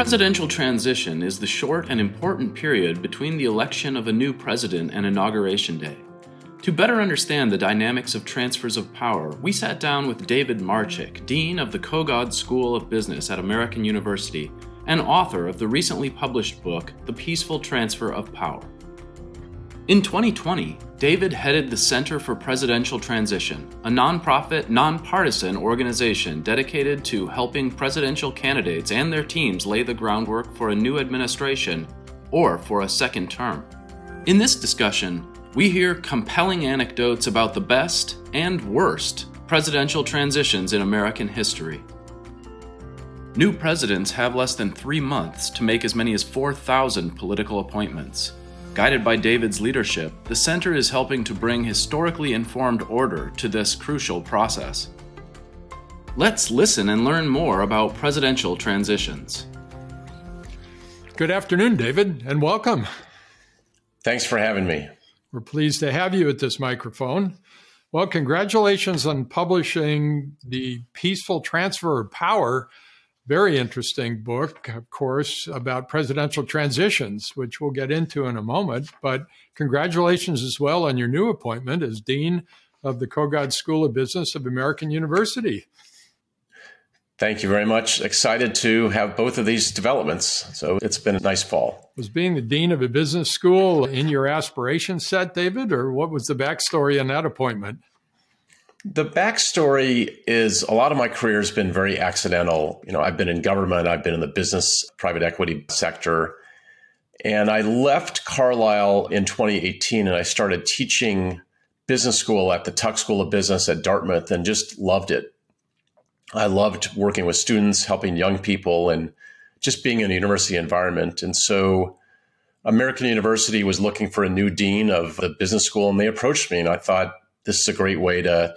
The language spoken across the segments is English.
presidential transition is the short and important period between the election of a new president and Inauguration Day. To better understand the dynamics of transfers of power, we sat down with David Marchick, Dean of the Kogod School of Business at American University and author of the recently published book, The Peaceful Transfer of Power. In 2020, David headed the Center for Presidential Transition, a nonprofit, nonpartisan organization dedicated to helping presidential candidates and their teams lay the groundwork for a new administration or for a second term. In this discussion, we hear compelling anecdotes about the best and worst presidential transitions in American history. New presidents have less than three months to make as many as 4,000 political appointments. Guided by David's leadership, the Center is helping to bring historically informed order to this crucial process. Let's listen and learn more about presidential transitions. Good afternoon, David, and welcome. Thanks for having me. We're pleased to have you at this microphone. Well, congratulations on publishing The Peaceful Transfer of Power. Very interesting book, of course, about presidential transitions, which we'll get into in a moment. But congratulations as well on your new appointment as Dean of the Kogod School of Business of American University. Thank you very much. Excited to have both of these developments. So it's been a nice fall. Was being the dean of a business school in your aspiration set, David, or what was the backstory on that appointment? The backstory is a lot of my career has been very accidental. You know, I've been in government, I've been in the business private equity sector. And I left Carlyle in 2018 and I started teaching business school at the Tuck School of Business at Dartmouth and just loved it. I loved working with students, helping young people, and just being in a university environment. And so American University was looking for a new dean of the business school, and they approached me, and I thought this is a great way to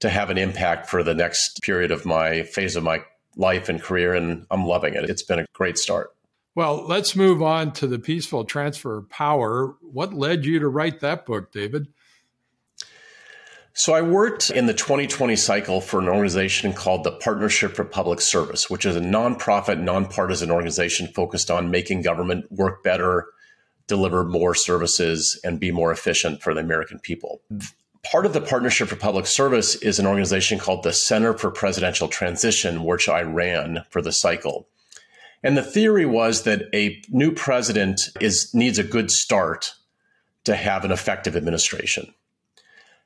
to have an impact for the next period of my phase of my life and career, and I'm loving it. It's been a great start. Well, let's move on to the peaceful transfer of power. What led you to write that book, David? So I worked in the 2020 cycle for an organization called the Partnership for Public Service, which is a nonprofit, nonpartisan organization focused on making government work better, deliver more services, and be more efficient for the American people. Part of the Partnership for Public Service is an organization called the Center for Presidential Transition, which I ran for the cycle. And the theory was that a new president is needs a good start to have an effective administration.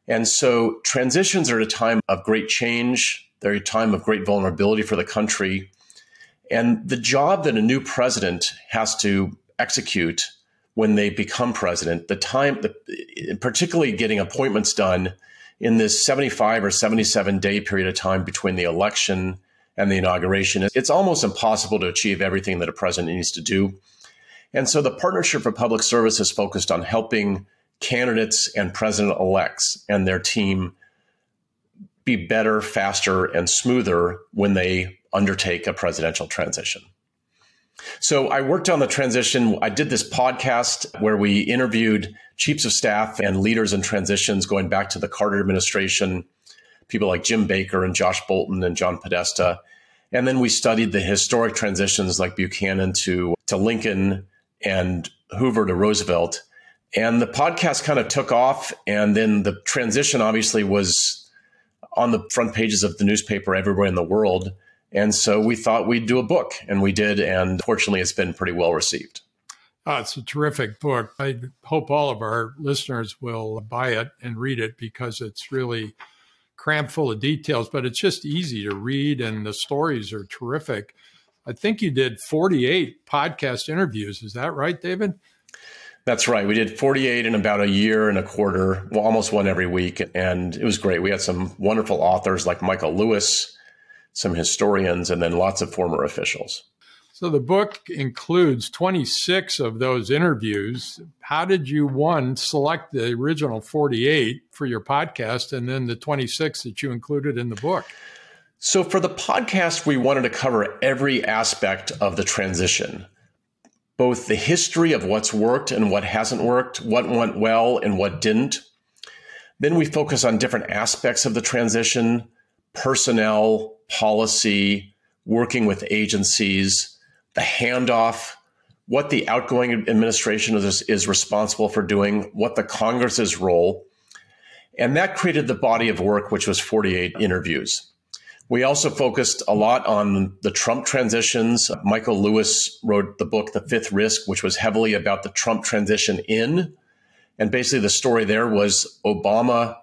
And so transitions are a time of great change. They're a time of great vulnerability for the country. And the job that a new president has to execute when they become president, the time, the, particularly getting appointments done in this 75 or 77 day period of time between the election and the inauguration, it's almost impossible to achieve everything that a president needs to do. And so the Partnership for Public Service is focused on helping candidates and president elects and their team be better, faster, and smoother when they undertake a presidential transition. So I worked on the transition. I did this podcast where we interviewed chiefs of staff and leaders in transitions going back to the Carter administration, people like Jim Baker and Josh Bolten and John Podesta. And then we studied the historic transitions like Buchanan to, to Lincoln and Hoover to Roosevelt. And the podcast kind of took off. And then the transition obviously was on the front pages of the newspaper everywhere in the world. And so we thought we'd do a book, and we did. And fortunately, it's been pretty well received. Oh, it's a terrific book. I hope all of our listeners will buy it and read it because it's really crammed full of details, but it's just easy to read, and the stories are terrific. I think you did 48 podcast interviews. Is that right, David? That's right. We did 48 in about a year and a quarter, well, almost one every week. And it was great. We had some wonderful authors like Michael Lewis, some historians, and then lots of former officials. So the book includes 26 of those interviews. How did you, one, select the original 48 for your podcast and then the 26 that you included in the book? So for the podcast, we wanted to cover every aspect of the transition both the history of what's worked and what hasn't worked, what went well and what didn't. Then we focus on different aspects of the transition personnel, policy, working with agencies, the handoff, what the outgoing administration is, is responsible for doing, what the Congress's role. And that created the body of work, which was 48 interviews. We also focused a lot on the Trump transitions. Michael Lewis wrote the book, The Fifth Risk, which was heavily about the Trump transition in. And basically, the story there was Obama,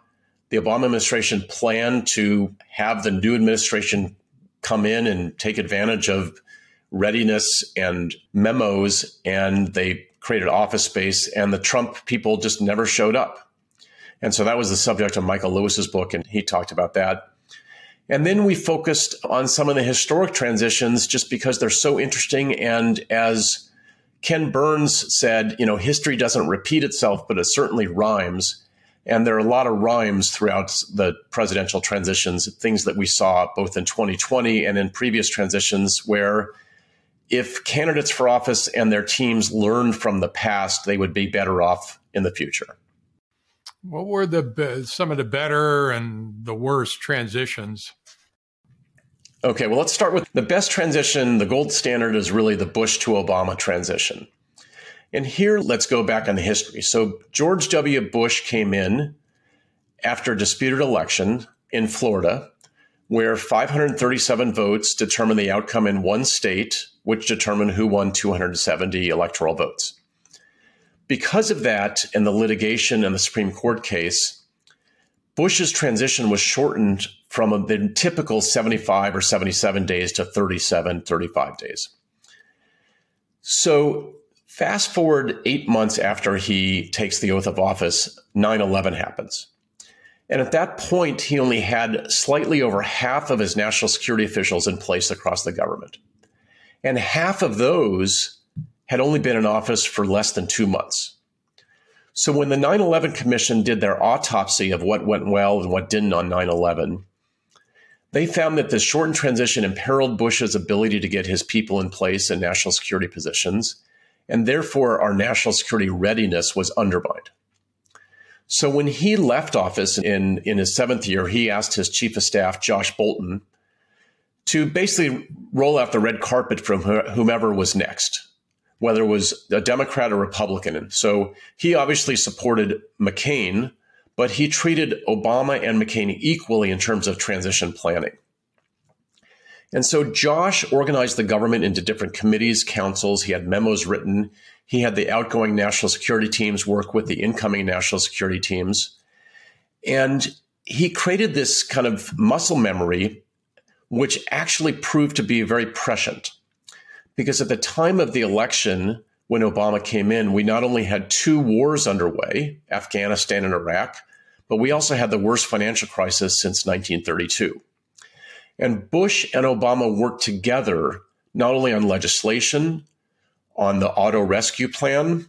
the Obama administration planned to have the new administration come in and take advantage of readiness and memos, and they created office space, and the Trump people just never showed up. And so that was the subject of Michael Lewis's book, and he talked about that. And then we focused on some of the historic transitions just because they're so interesting. And as Ken Burns said, you know, history doesn't repeat itself, but it certainly rhymes. And there are a lot of rhymes throughout the presidential transitions, things that we saw both in 2020 and in previous transitions, where if candidates for office and their teams learned from the past, they would be better off in the future. What were the some of the better and the worst transitions? Okay, well, let's start with the best transition. The gold standard is really the Bush to Obama transition. And here, let's go back on the history. So, George W. Bush came in after a disputed election in Florida, where 537 votes determined the outcome in one state, which determined who won 270 electoral votes. Because of that and the litigation and the Supreme Court case, Bush's transition was shortened from the typical 75 or 77 days to 37, 35 days. So, fast forward eight months after he takes the oath of office, 9 11 happens. And at that point, he only had slightly over half of his national security officials in place across the government. And half of those had only been in office for less than two months. So when the 9 11 Commission did their autopsy of what went well and what didn't on 9 11, they found that the shortened transition imperiled Bush's ability to get his people in place in national security positions, and therefore our national security readiness was undermined. So when he left office in, in his seventh year, he asked his chief of staff, Josh Bolten, to basically roll out the red carpet from whomever was next whether it was a Democrat or Republican. So he obviously supported McCain, but he treated Obama and McCain equally in terms of transition planning. And so Josh organized the government into different committees, councils. He had memos written. He had the outgoing national security teams work with the incoming national security teams. And he created this kind of muscle memory, which actually proved to be very prescient because at the time of the election, when Obama came in, we not only had two wars underway, Afghanistan and Iraq, but we also had the worst financial crisis since 1932. And Bush and Obama worked together not only on legislation, on the auto rescue plan,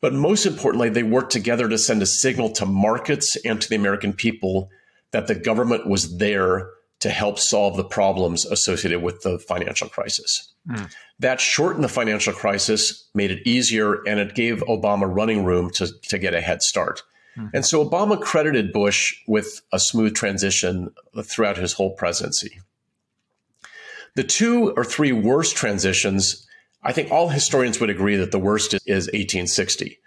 but most importantly, they worked together to send a signal to markets and to the American people that the government was there to help solve the problems associated with the financial crisis. Mm. That shortened the financial crisis, made it easier, and it gave Obama running room to, to get a head start. Mm. And so Obama credited Bush with a smooth transition throughout his whole presidency. The two or three worst transitions, I think all historians would agree that the worst is 1860,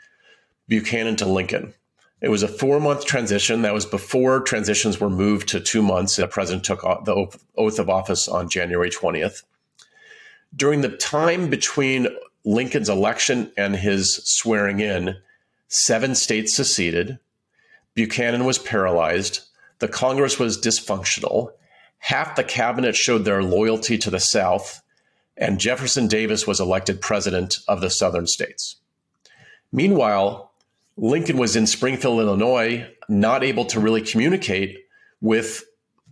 Buchanan to Lincoln. It was a four month transition. That was before transitions were moved to two months. The president took the oath of office on January 20th. During the time between Lincoln's election and his swearing in, seven states seceded. Buchanan was paralyzed. The Congress was dysfunctional. Half the cabinet showed their loyalty to the South. And Jefferson Davis was elected president of the southern states. Meanwhile, Lincoln was in Springfield, Illinois, not able to really communicate with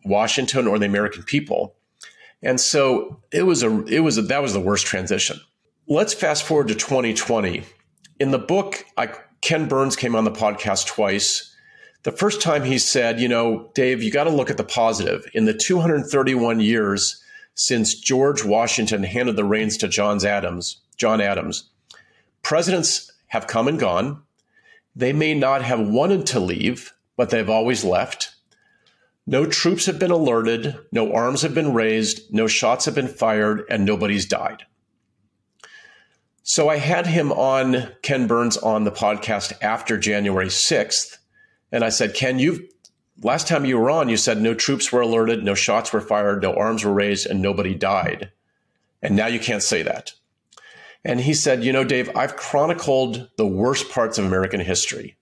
Washington or the American people. And so it was a it was a, that was the worst transition. Let's fast forward to 2020. In the book, I, Ken Burns came on the podcast twice. The first time he said, you know, Dave, you got to look at the positive. In the 231 years since George Washington handed the reins to John Adams, John Adams, presidents have come and gone. They may not have wanted to leave, but they've always left. No troops have been alerted, no arms have been raised, no shots have been fired, and nobody's died. So I had him on Ken Burns on the podcast after January 6th. And I said, Ken, you've last time you were on, you said no troops were alerted, no shots were fired, no arms were raised, and nobody died. And now you can't say that. And he said, You know, Dave, I've chronicled the worst parts of American history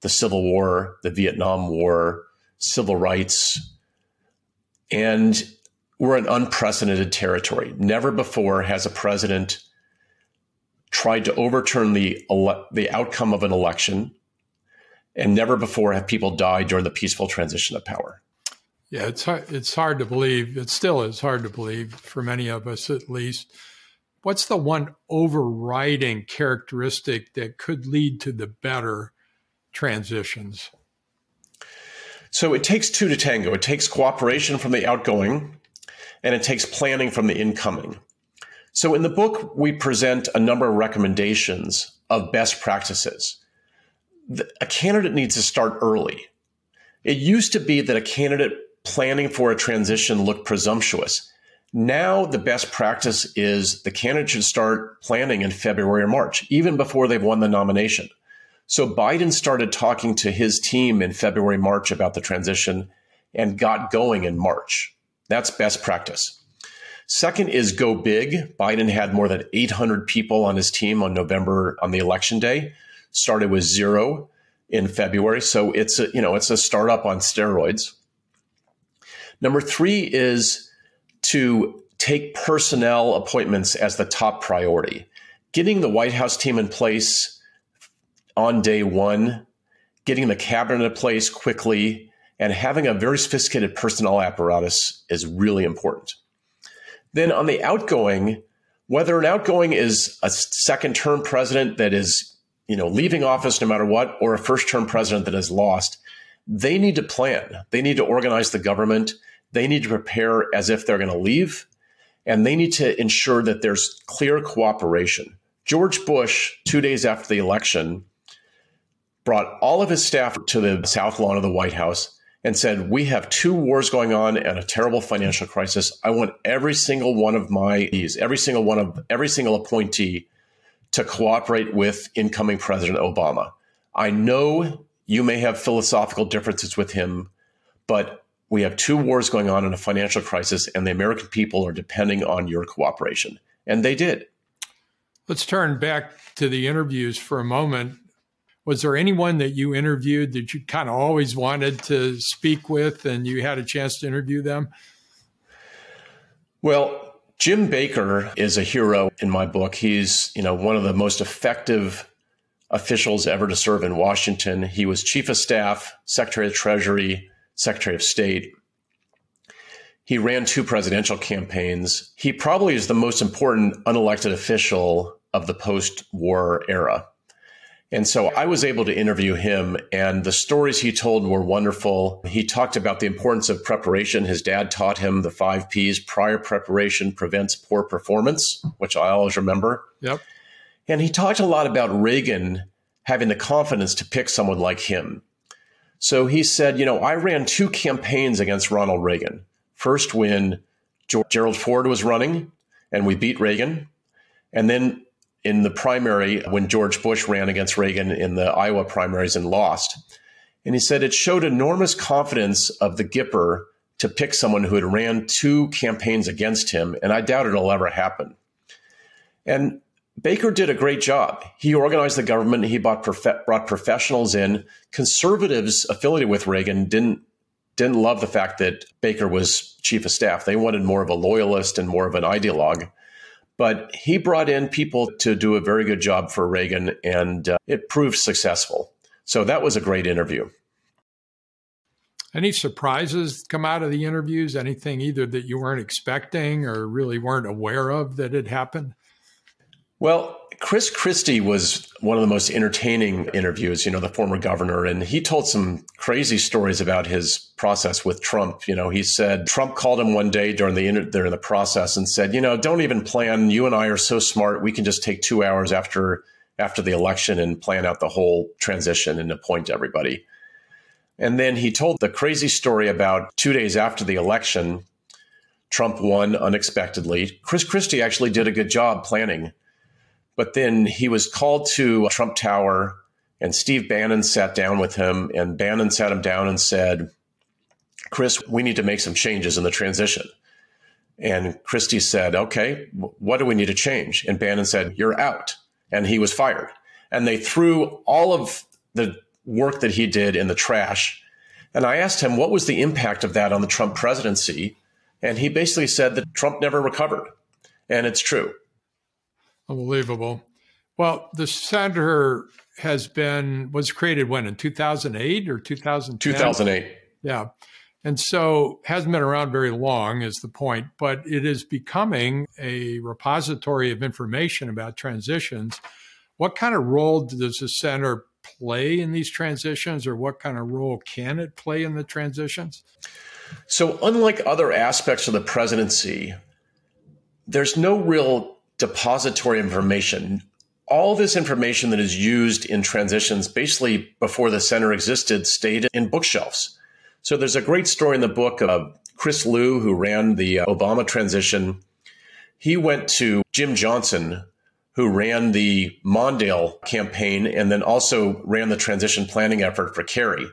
the Civil War, the Vietnam War, civil rights. And we're in unprecedented territory. Never before has a president tried to overturn the, ele- the outcome of an election. And never before have people died during the peaceful transition of power. Yeah, it's hard, it's hard to believe. It still is hard to believe for many of us, at least. What's the one overriding characteristic that could lead to the better transitions? So it takes two to tango. It takes cooperation from the outgoing, and it takes planning from the incoming. So in the book, we present a number of recommendations of best practices. A candidate needs to start early. It used to be that a candidate planning for a transition looked presumptuous. Now, the best practice is the candidate should start planning in February or March, even before they've won the nomination. So Biden started talking to his team in February, March about the transition and got going in March. That's best practice. Second is go big. Biden had more than 800 people on his team on November on the election day. Started with zero in February, so it's a you know it's a startup on steroids. Number three is to take personnel appointments as the top priority. Getting the White House team in place on day one, getting the cabinet in place quickly, and having a very sophisticated personnel apparatus is really important. Then on the outgoing, whether an outgoing is a second term president that is you know leaving office no matter what or a first term president that has lost they need to plan. They need to organize the government. They need to prepare as if they're going to leave. And they need to ensure that there's clear cooperation. George bush two days after the election brought all of his staff to the south lawn of the White House and said, We have two wars going on and a terrible financial crisis. I want every single one of my these, every single one of every single appointee to cooperate with incoming President Obama. I know you may have philosophical differences with him, but we have two wars going on and a financial crisis, and the American people are depending on your cooperation. And they did. Let's turn back to the interviews for a moment was there anyone that you interviewed that you kind of always wanted to speak with and you had a chance to interview them? Well, Jim Baker is a hero in my book. He's, you know, one of the most effective officials ever to serve in Washington. He was chief of staff, secretary of treasury, secretary of state. He ran two presidential campaigns. He probably is the most important unelected official of the post-war era. And so I was able to interview him, and the stories he told were wonderful. He talked about the importance of preparation. His dad taught him the five P's prior preparation prevents poor performance, which I always remember. Yep. And he talked a lot about Reagan having the confidence to pick someone like him. So he said, You know, I ran two campaigns against Ronald Reagan. First, when Gerald Ford was running, and we beat Reagan. And then in the primary when George Bush ran against Reagan in the Iowa primaries and lost. And he said it showed enormous confidence of the Gipper to pick someone who had ran two campaigns against him, and I doubt it'll ever happen. And Baker did a great job. He organized the government. He brought, prof- brought professionals in. Conservatives affiliated with Reagan didn't didn't love the fact that Baker was chief of staff. They wanted more of a loyalist and more of an ideologue. But he brought in people to do a very good job for Reagan, and uh, it proved successful. So that was a great interview. Any surprises come out of the interviews? Anything either that you weren't expecting or really weren't aware of that had happened? Well, Chris Christie was one of the most entertaining interviews, you know, the former governor, and he told some crazy stories about his process with Trump. You know, he said Trump called him one day during the during the process and said, "You know, don't even plan. You and I are so smart. We can just take 2 hours after after the election and plan out the whole transition and appoint everybody." And then he told the crazy story about 2 days after the election, Trump won unexpectedly. Chris Christie actually did a good job planning But then he was called to Trump Tower, and Steve Bannon sat down with him, and Bannon sat him down and said, Chris, we need to make some changes in the transition. And Christie said, Okay, what do we need to change? And Bannon said, You're out. And he was fired. And they threw all of the work that he did in the trash. And I asked him, What was the impact of that on the Trump presidency? And he basically said that Trump never recovered. And it's true. Unbelievable. Well, the center has been was created when in 2008 or 2010? 2008. Yeah. And so hasn't been around very long is the point, but it is becoming a repository of information about transitions. What kind of role does the center play in these transitions or what kind of role can it play in the transitions? So unlike other aspects of the presidency, there's no real depository information. All this information that is used in transitions basically before the center existed stayed in bookshelves so there's a great story in the book of Chris Lu, who ran the uh, Obama transition. He went to Jim Johnson, who ran the Mondale campaign and then also ran the transition planning effort for Kerry.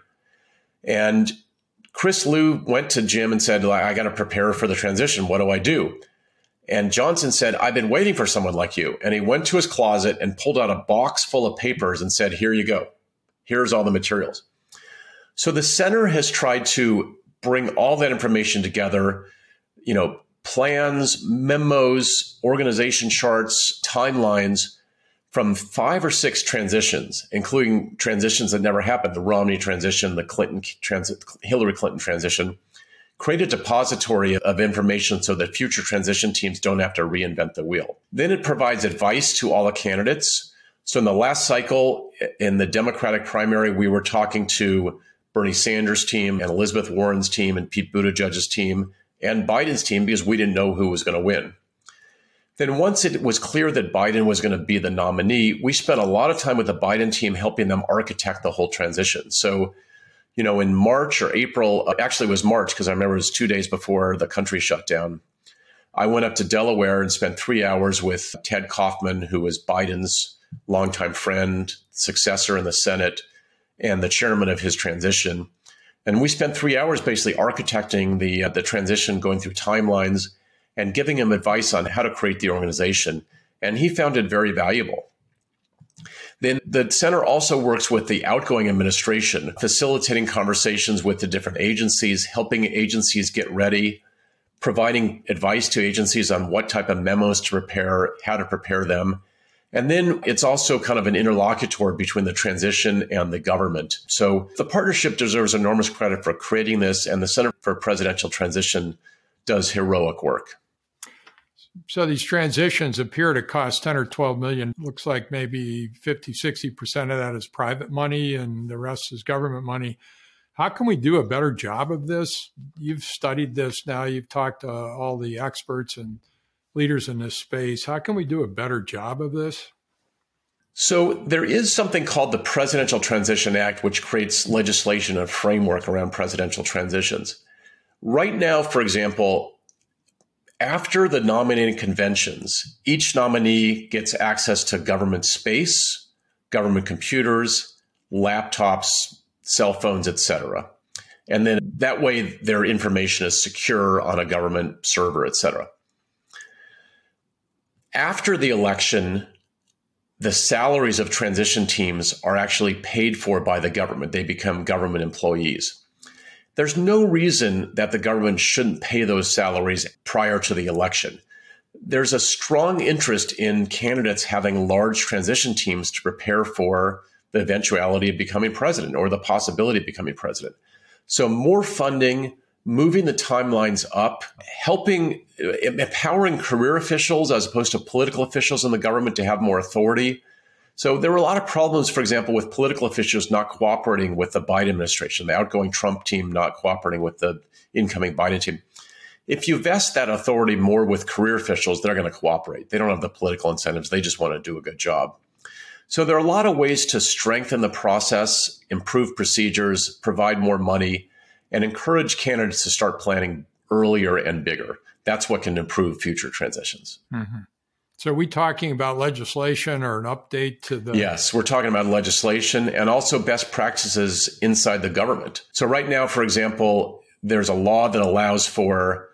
And Chris Lu went to Jim and said, I got to prepare for the transition. What do I do? And Johnson said, I've been waiting for someone like you. And he went to his closet and pulled out a box full of papers and said, Here you go. Here's all the materials. So the center has tried to bring all that information together, you know, plans, memos, organization charts, timelines from five or six transitions, including transitions that never happened, the Romney transition, the Clinton transit, Hillary Clinton transition, create a depository of information so that future transition teams don't have to reinvent the wheel. Then it provides advice to all the candidates. So in the last cycle, in the Democratic primary, we were talking to Bernie Sanders' team and Elizabeth Warren's team and Pete Buttigieg's team and Biden's team because we didn't know who was going to win. Then, once it was clear that Biden was going to be the nominee, we spent a lot of time with the Biden team helping them architect the whole transition. So, you know, in March or April, actually, it was March because I remember it was two days before the country shut down. I went up to Delaware and spent three hours with Ted Kaufman, who was Biden's longtime friend, successor in the Senate and the chairman of his transition. And we spent three hours basically architecting the uh, the transition, going through timelines, and giving him advice on how to create the organization. And he found it very valuable. Then the center also works with the outgoing administration, facilitating conversations with the different agencies, helping agencies get ready, providing advice to agencies on what type of memos to prepare, how to prepare them, and then it's also kind of an interlocutor between the transition and the government. So the partnership deserves enormous credit for creating this, and the Center for Presidential Transition does heroic work. So these transitions appear to cost 10 or 12 million. Looks like maybe 50, 60% of that is private money and the rest is government money. How can we do a better job of this? You've studied this now, you've talked to all the experts and leaders in this space. How can we do a better job of this? So, there is something called the Presidential Transition Act, which creates legislation and framework around presidential transitions. Right now, for example, after the nominating conventions, each nominee gets access to government space, government computers, laptops, cell phones, etc. And then that way their information is secure on a government server, etc after the election, the salaries of transition teams are actually paid for by the government. They become government employees. There's no reason that the government shouldn't pay those salaries prior to the election. There's a strong interest in candidates having large transition teams to prepare for the eventuality of becoming president or the possibility of becoming president. So, more funding, moving the timelines up, helping, empowering career officials as opposed to political officials in the government to have more authority. So there were a lot of problems, for example, with political officials not cooperating with the Biden administration, the outgoing Trump team not cooperating with the incoming Biden team. If you vest that authority more with career officials, they're going to cooperate. They don't have the political incentives. They just want to do a good job. So there are a lot of ways to strengthen the process, improve procedures, provide more money, and encourage candidates to start planning earlier and bigger. That's what can improve future transitions. Mm-hmm. So, are we talking about legislation or an update to the? Yes, we're talking about legislation and also best practices inside the government. So, right now, for example, there's a law that allows for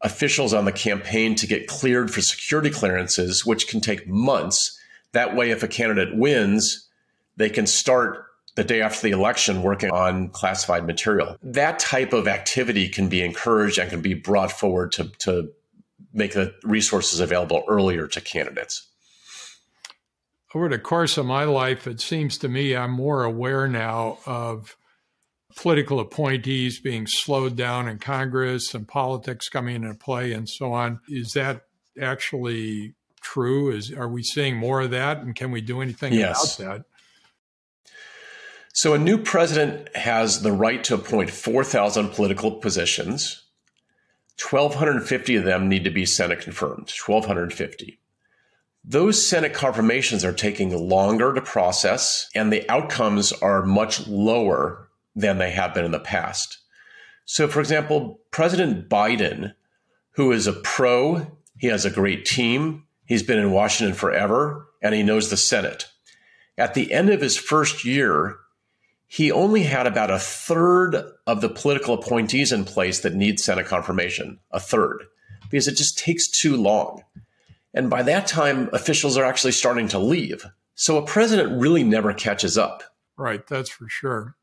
officials on the campaign to get cleared for security clearances, which can take months. That way, if a candidate wins, they can start the day after the election working on classified material. That type of activity can be encouraged and can be brought forward to, to make the resources available earlier to candidates. Over the course of my life, it seems to me I'm more aware now of political appointees being slowed down in Congress and politics coming into play and so on. Is that actually true? Is are we seeing more of that, and can we do anything yes. about that? So, a new president has the right to appoint 4,000 political positions. 1,250 of them need to be Senate confirmed, 1,250. Those Senate confirmations are taking longer to process, and the outcomes are much lower than they have been in the past. So, for example, President Biden, who is a pro, he has a great team, he's been in Washington forever, and he knows the Senate. At the end of his first year, he only had about a third of the political appointees in place that need Senate confirmation, a third, because it just takes too long. And by that time, officials are actually starting to leave. So a president really never catches up. Right, that's for sure.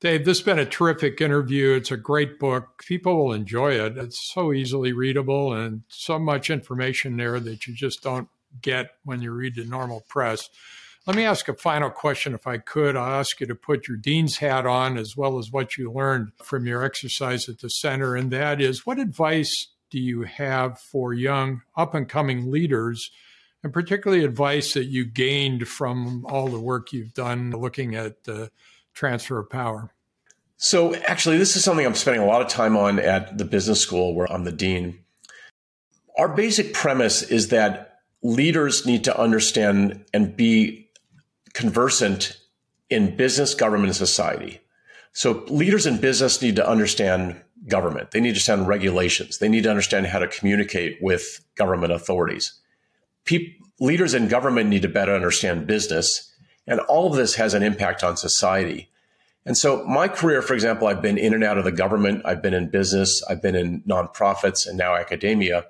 Dave, this has been a terrific interview. It's a great book. People will enjoy it. It's so easily readable and so much information there that you just don't get when you read the normal press. Let me ask a final question, if I could. I'll ask you to put your dean's hat on as well as what you learned from your exercise at the center. And that is what advice do you have for young, up and coming leaders, and particularly advice that you gained from all the work you've done looking at the transfer of power? So, actually, this is something I'm spending a lot of time on at the business school where I'm the dean. Our basic premise is that leaders need to understand and be conversant in business, government, and society. So leaders in business need to understand government. They need to understand regulations. They need to understand how to communicate with government authorities. leaders in government need to better understand business. And all of this has an impact on society. And so my career, for example, I've been in and out of the government. I've been in business. I've been in nonprofits and now academia.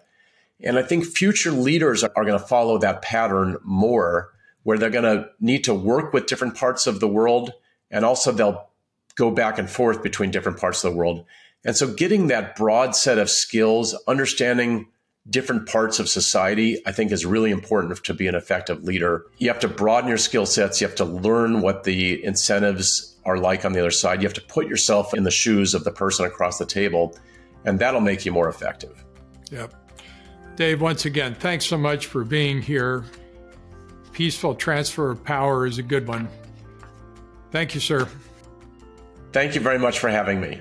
And I think future leaders are going to follow that pattern more where they're going to need to work with different parts of the world and also they'll go back and forth between different parts of the world. And so getting that broad set of skills, understanding different parts of society, I think is really important to be an effective leader. You have to broaden your skill sets. You have to learn what the incentives are like on the other side. You have to put yourself in the shoes of the person across the table, and that'll make you more effective. Yep. Dave, once again, thanks so much for being here peaceful transfer of power is a good one. Thank you, sir. Thank you very much for having me.